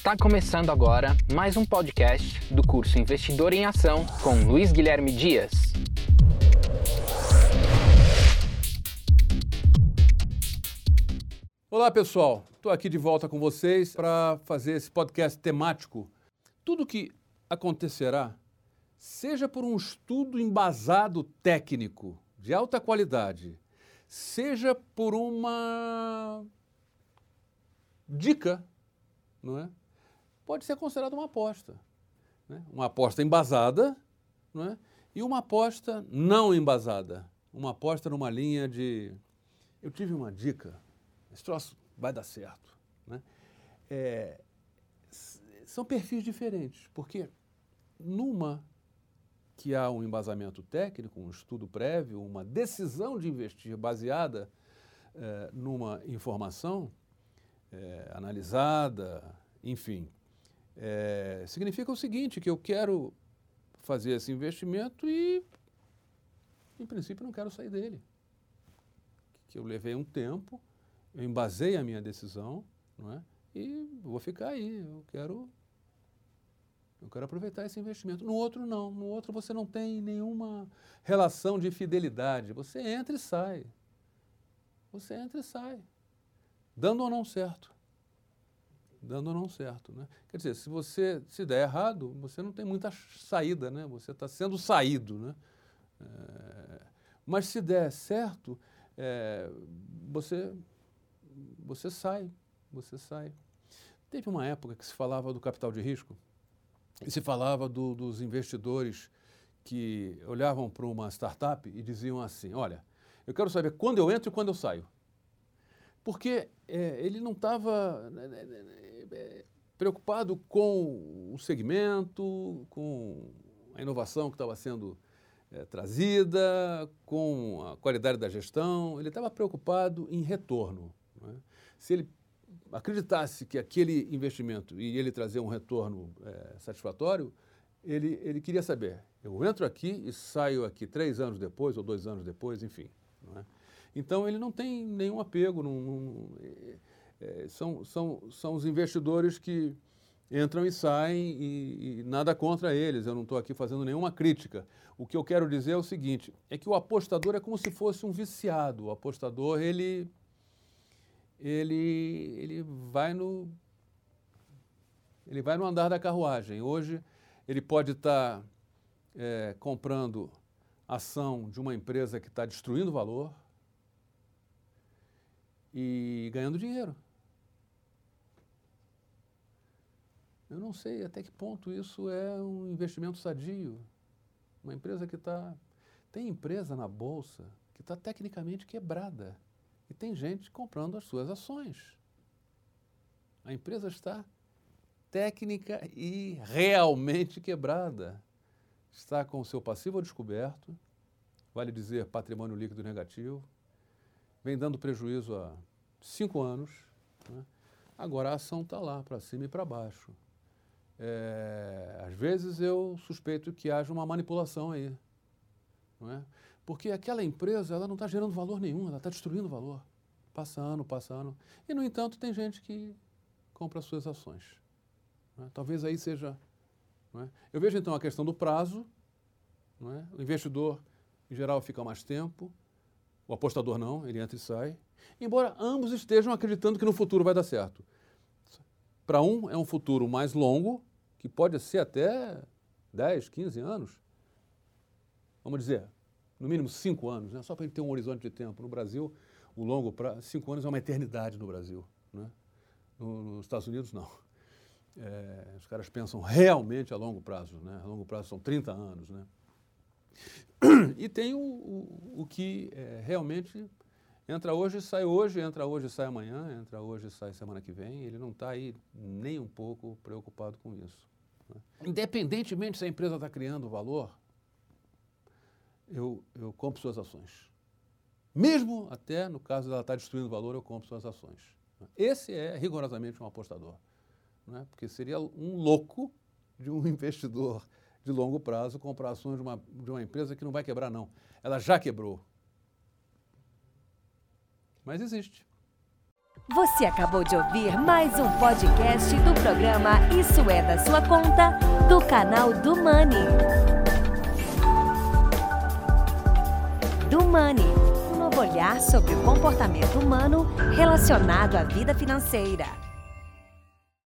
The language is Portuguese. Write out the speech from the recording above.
Está começando agora mais um podcast do curso Investidor em Ação com Luiz Guilherme Dias. Olá pessoal, estou aqui de volta com vocês para fazer esse podcast temático. Tudo que acontecerá, seja por um estudo embasado técnico de alta qualidade, seja por uma dica, não é? Pode ser considerada uma aposta. Né? Uma aposta embasada não é? e uma aposta não embasada. Uma aposta numa linha de. Eu tive uma dica, esse troço vai dar certo. Né? É, são perfis diferentes, porque numa que há um embasamento técnico, um estudo prévio, uma decisão de investir baseada é, numa informação é, analisada, enfim, é, significa o seguinte, que eu quero fazer esse investimento e, em princípio, não quero sair dele. Que eu levei um tempo, eu embasei a minha decisão, não é? E vou ficar aí, eu quero eu quero aproveitar esse investimento. No outro, não. No outro, você não tem nenhuma relação de fidelidade. Você entra e sai. Você entra e sai. Dando ou não certo. Dando ou não certo. Né? Quer dizer, se você se der errado, você não tem muita saída, né? Você está sendo saído, né? É, mas se der certo, é, você, você sai. Você sai. Teve uma época que se falava do capital de risco. E se falava do, dos investidores que olhavam para uma startup e diziam assim: olha, eu quero saber quando eu entro e quando eu saio. Porque é, ele não estava né, né, né, é, preocupado com o segmento, com a inovação que estava sendo é, trazida, com a qualidade da gestão, ele estava preocupado em retorno. É? Se ele acreditasse que aquele investimento e ele trazer um retorno é, satisfatório, ele, ele queria saber, eu entro aqui e saio aqui três anos depois ou dois anos depois, enfim. É? Então ele não tem nenhum apego, não, não, são, são, são os investidores que entram e saem e, e nada contra eles, eu não estou aqui fazendo nenhuma crítica. O que eu quero dizer é o seguinte, é que o apostador é como se fosse um viciado, o apostador ele ele, ele vai no ele vai no andar da carruagem. Hoje ele pode estar tá, é, comprando ação de uma empresa que está destruindo valor e ganhando dinheiro. Eu não sei até que ponto isso é um investimento sadio. Uma empresa que está. Tem empresa na bolsa que está tecnicamente quebrada. E tem gente comprando as suas ações. A empresa está técnica e realmente quebrada. Está com o seu passivo descoberto, vale dizer patrimônio líquido negativo, vem dando prejuízo há cinco anos. Né? Agora a ação está lá, para cima e para baixo. É, às vezes eu suspeito que haja uma manipulação aí. Não é? Porque aquela empresa ela não está gerando valor nenhum, ela está destruindo valor. Passa ano. E, no entanto, tem gente que compra as suas ações. É? Talvez aí seja. É? Eu vejo então a questão do prazo. É? O investidor, em geral, fica mais tempo. O apostador não, ele entra e sai. Embora ambos estejam acreditando que no futuro vai dar certo. Para um é um futuro mais longo, que pode ser até 10, 15 anos. Vamos dizer, no mínimo cinco anos, né? só para ele ter um horizonte de tempo. No Brasil, o longo prazo, cinco anos é uma eternidade no Brasil. Né? No, nos Estados Unidos, não. É, os caras pensam realmente a longo prazo. Né? A longo prazo são 30 anos. Né? E tem o, o, o que é, realmente entra hoje sai hoje, entra hoje sai amanhã, entra hoje sai semana que vem. Ele não está aí nem um pouco preocupado com isso. Né? Independentemente se a empresa está criando valor, eu, eu compro suas ações. Mesmo até no caso dela estar destruindo valor, eu compro suas ações. Esse é rigorosamente um apostador. Né? Porque seria um louco de um investidor de longo prazo comprar ações de uma, de uma empresa que não vai quebrar, não. Ela já quebrou. Mas existe. Você acabou de ouvir mais um podcast do programa Isso é da Sua Conta, do canal do Money. Do Money, um novo olhar sobre o comportamento humano relacionado à vida financeira.